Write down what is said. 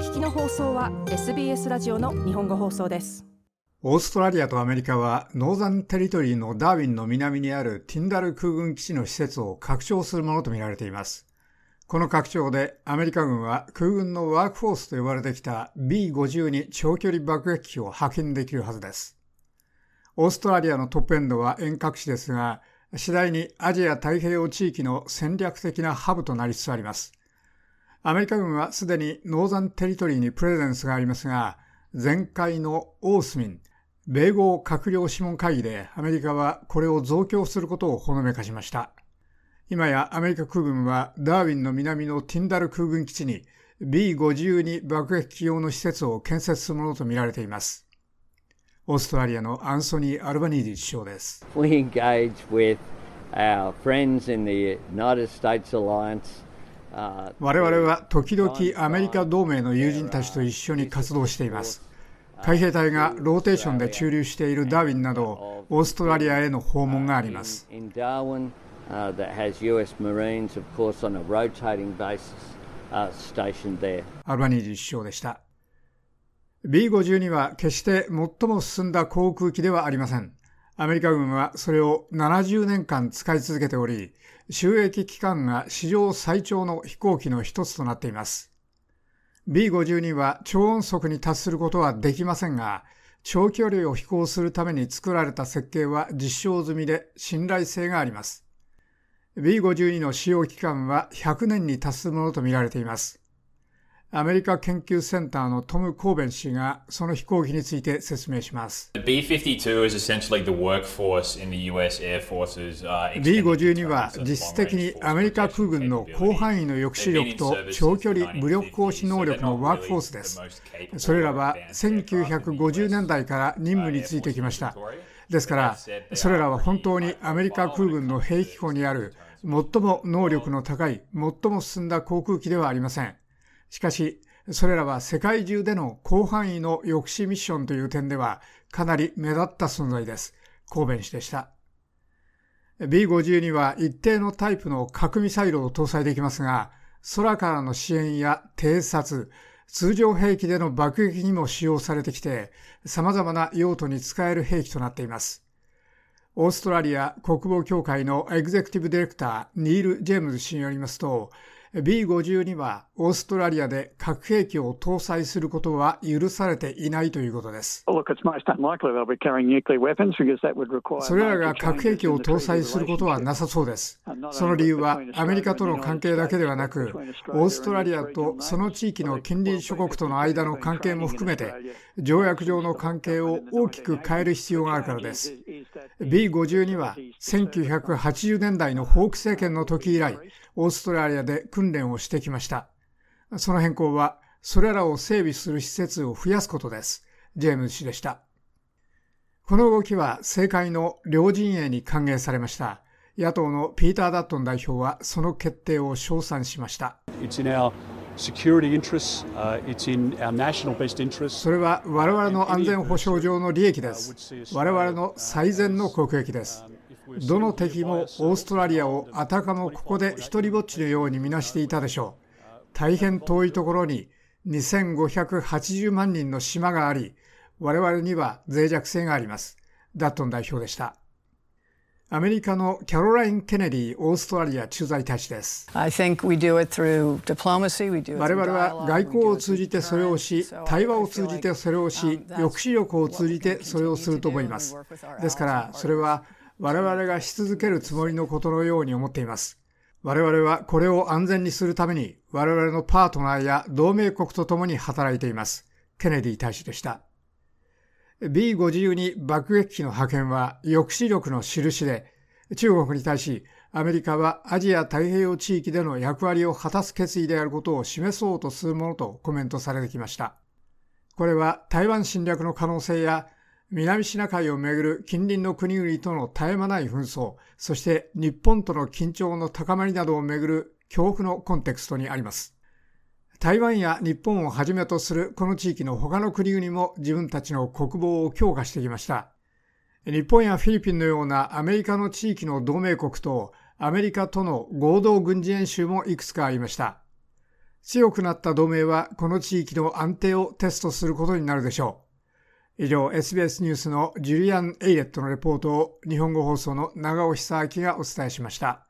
聞きの放送は SBS ラジオの日本語放送です。オーストラリアとアメリカはノーザンテリトリーのダーウィンの南にあるティンダル空軍基地の施設を拡張するものとみられています。この拡張でアメリカ軍は空軍のワークフォースと呼ばれてきた B52 長距離爆撃機を派遣できるはずです。オーストラリアのトップエンドは遠隔地ですが次第にアジア太平洋地域の戦略的なハブとなりつつあります。アメリカ軍はすでにノーザンテリトリーにプレゼンスがありますが、前回のオースミン、米豪閣僚諮問会議でアメリカはこれを増強することをほのめかしました。今やアメリカ空軍はダーウィンの南のティンダル空軍基地に B52 爆撃機用の施設を建設するものとみられています。オーストラリアのアンソニー・アルバニーディ首相です。We engage with our friends in the United States Alliance 我々は時々アメリカ同盟の友人たちと一緒に活動しています。海兵隊がローテーションで駐留しているダーウィンなどオーストラリアへの訪問があります。アルバニージ首相でした。B52 は決して最も進んだ航空機ではありません。アメリカ軍はそれを70年間使い続けており、収益期間が史上最長の飛行機の一つとなっています。B52 は超音速に達することはできませんが、長距離を飛行するために作られた設計は実証済みで信頼性があります。B52 の使用期間は100年に達するものとみられています。アメリカ研究センターのトム・コーベン氏がその飛行機について説明します。B52 は実質的にアメリカ空軍の広範囲の抑止力と長距離武力行使能力のワークフォースです。それらは1950年代から任務についてきました。ですから、それらは本当にアメリカ空軍の兵器庫にある最も能力の高い、最も進んだ航空機ではありません。しかし、それらは世界中での広範囲の抑止ミッションという点ではかなり目立った存在です。神戸氏でした。B52 は一定のタイプの核ミサイルを搭載できますが、空からの支援や偵察、通常兵器での爆撃にも使用されてきて、様々な用途に使える兵器となっています。オーストラリア国防協会のエグゼクティブディレクター、ニール・ジェームズ氏によりますと、B52 はオーストラリアで核兵器を搭載することは許されていないということです。それらが核兵器を搭載することはなさそうです。その理由はアメリカとの関係だけではなく、オーストラリアとその地域の近隣諸国との間の関係も含めて、条約上の関係を大きく変える必要があるからです。B52 は1980年代のホーク政権の時以来、オーストラリアで訓練をしてきました。その変更は、それらを整備する施設を増やすことです。ジェームズ氏でした。この動きは政界の両陣営に歓迎されました。野党のピーター・ダットン代表はその決定を称賛しました。それは我々の安全保障上の利益です。我々の最善の国益です。どの敵もオーストラリアをあたかもここで一りぼっちのように見なしていたでしょう。大変遠いところに2580万人の島があり、我々には脆弱性があります。ダットン代表でした。アメリカのキャロライン・ケネディオーストラリア駐在大使です。我々は外交を通じてそれをし、対話を通じてそれをし、抑止力を通じてそれをすると思います。ですから、それは我々がし続けるつもりのことのように思っています。我々はこれを安全にするために我々のパートナーや同盟国と共に働いています。ケネディ大使でした。B52 爆撃機の派遣は抑止力の印で、中国に対しアメリカはアジア太平洋地域での役割を果たす決意であることを示そうとするものとコメントされてきました。これは台湾侵略の可能性や南シナ海をめぐる近隣の国々との絶え間ない紛争、そして日本との緊張の高まりなどをめぐる恐怖のコンテクストにあります。台湾や日本をはじめとするこの地域の他の国々も自分たちの国防を強化してきました。日本やフィリピンのようなアメリカの地域の同盟国とアメリカとの合同軍事演習もいくつかありました。強くなった同盟はこの地域の安定をテストすることになるでしょう。以上、SBS ニュースのジュリアン・エイレットのレポートを日本語放送の長尾久明がお伝えしました。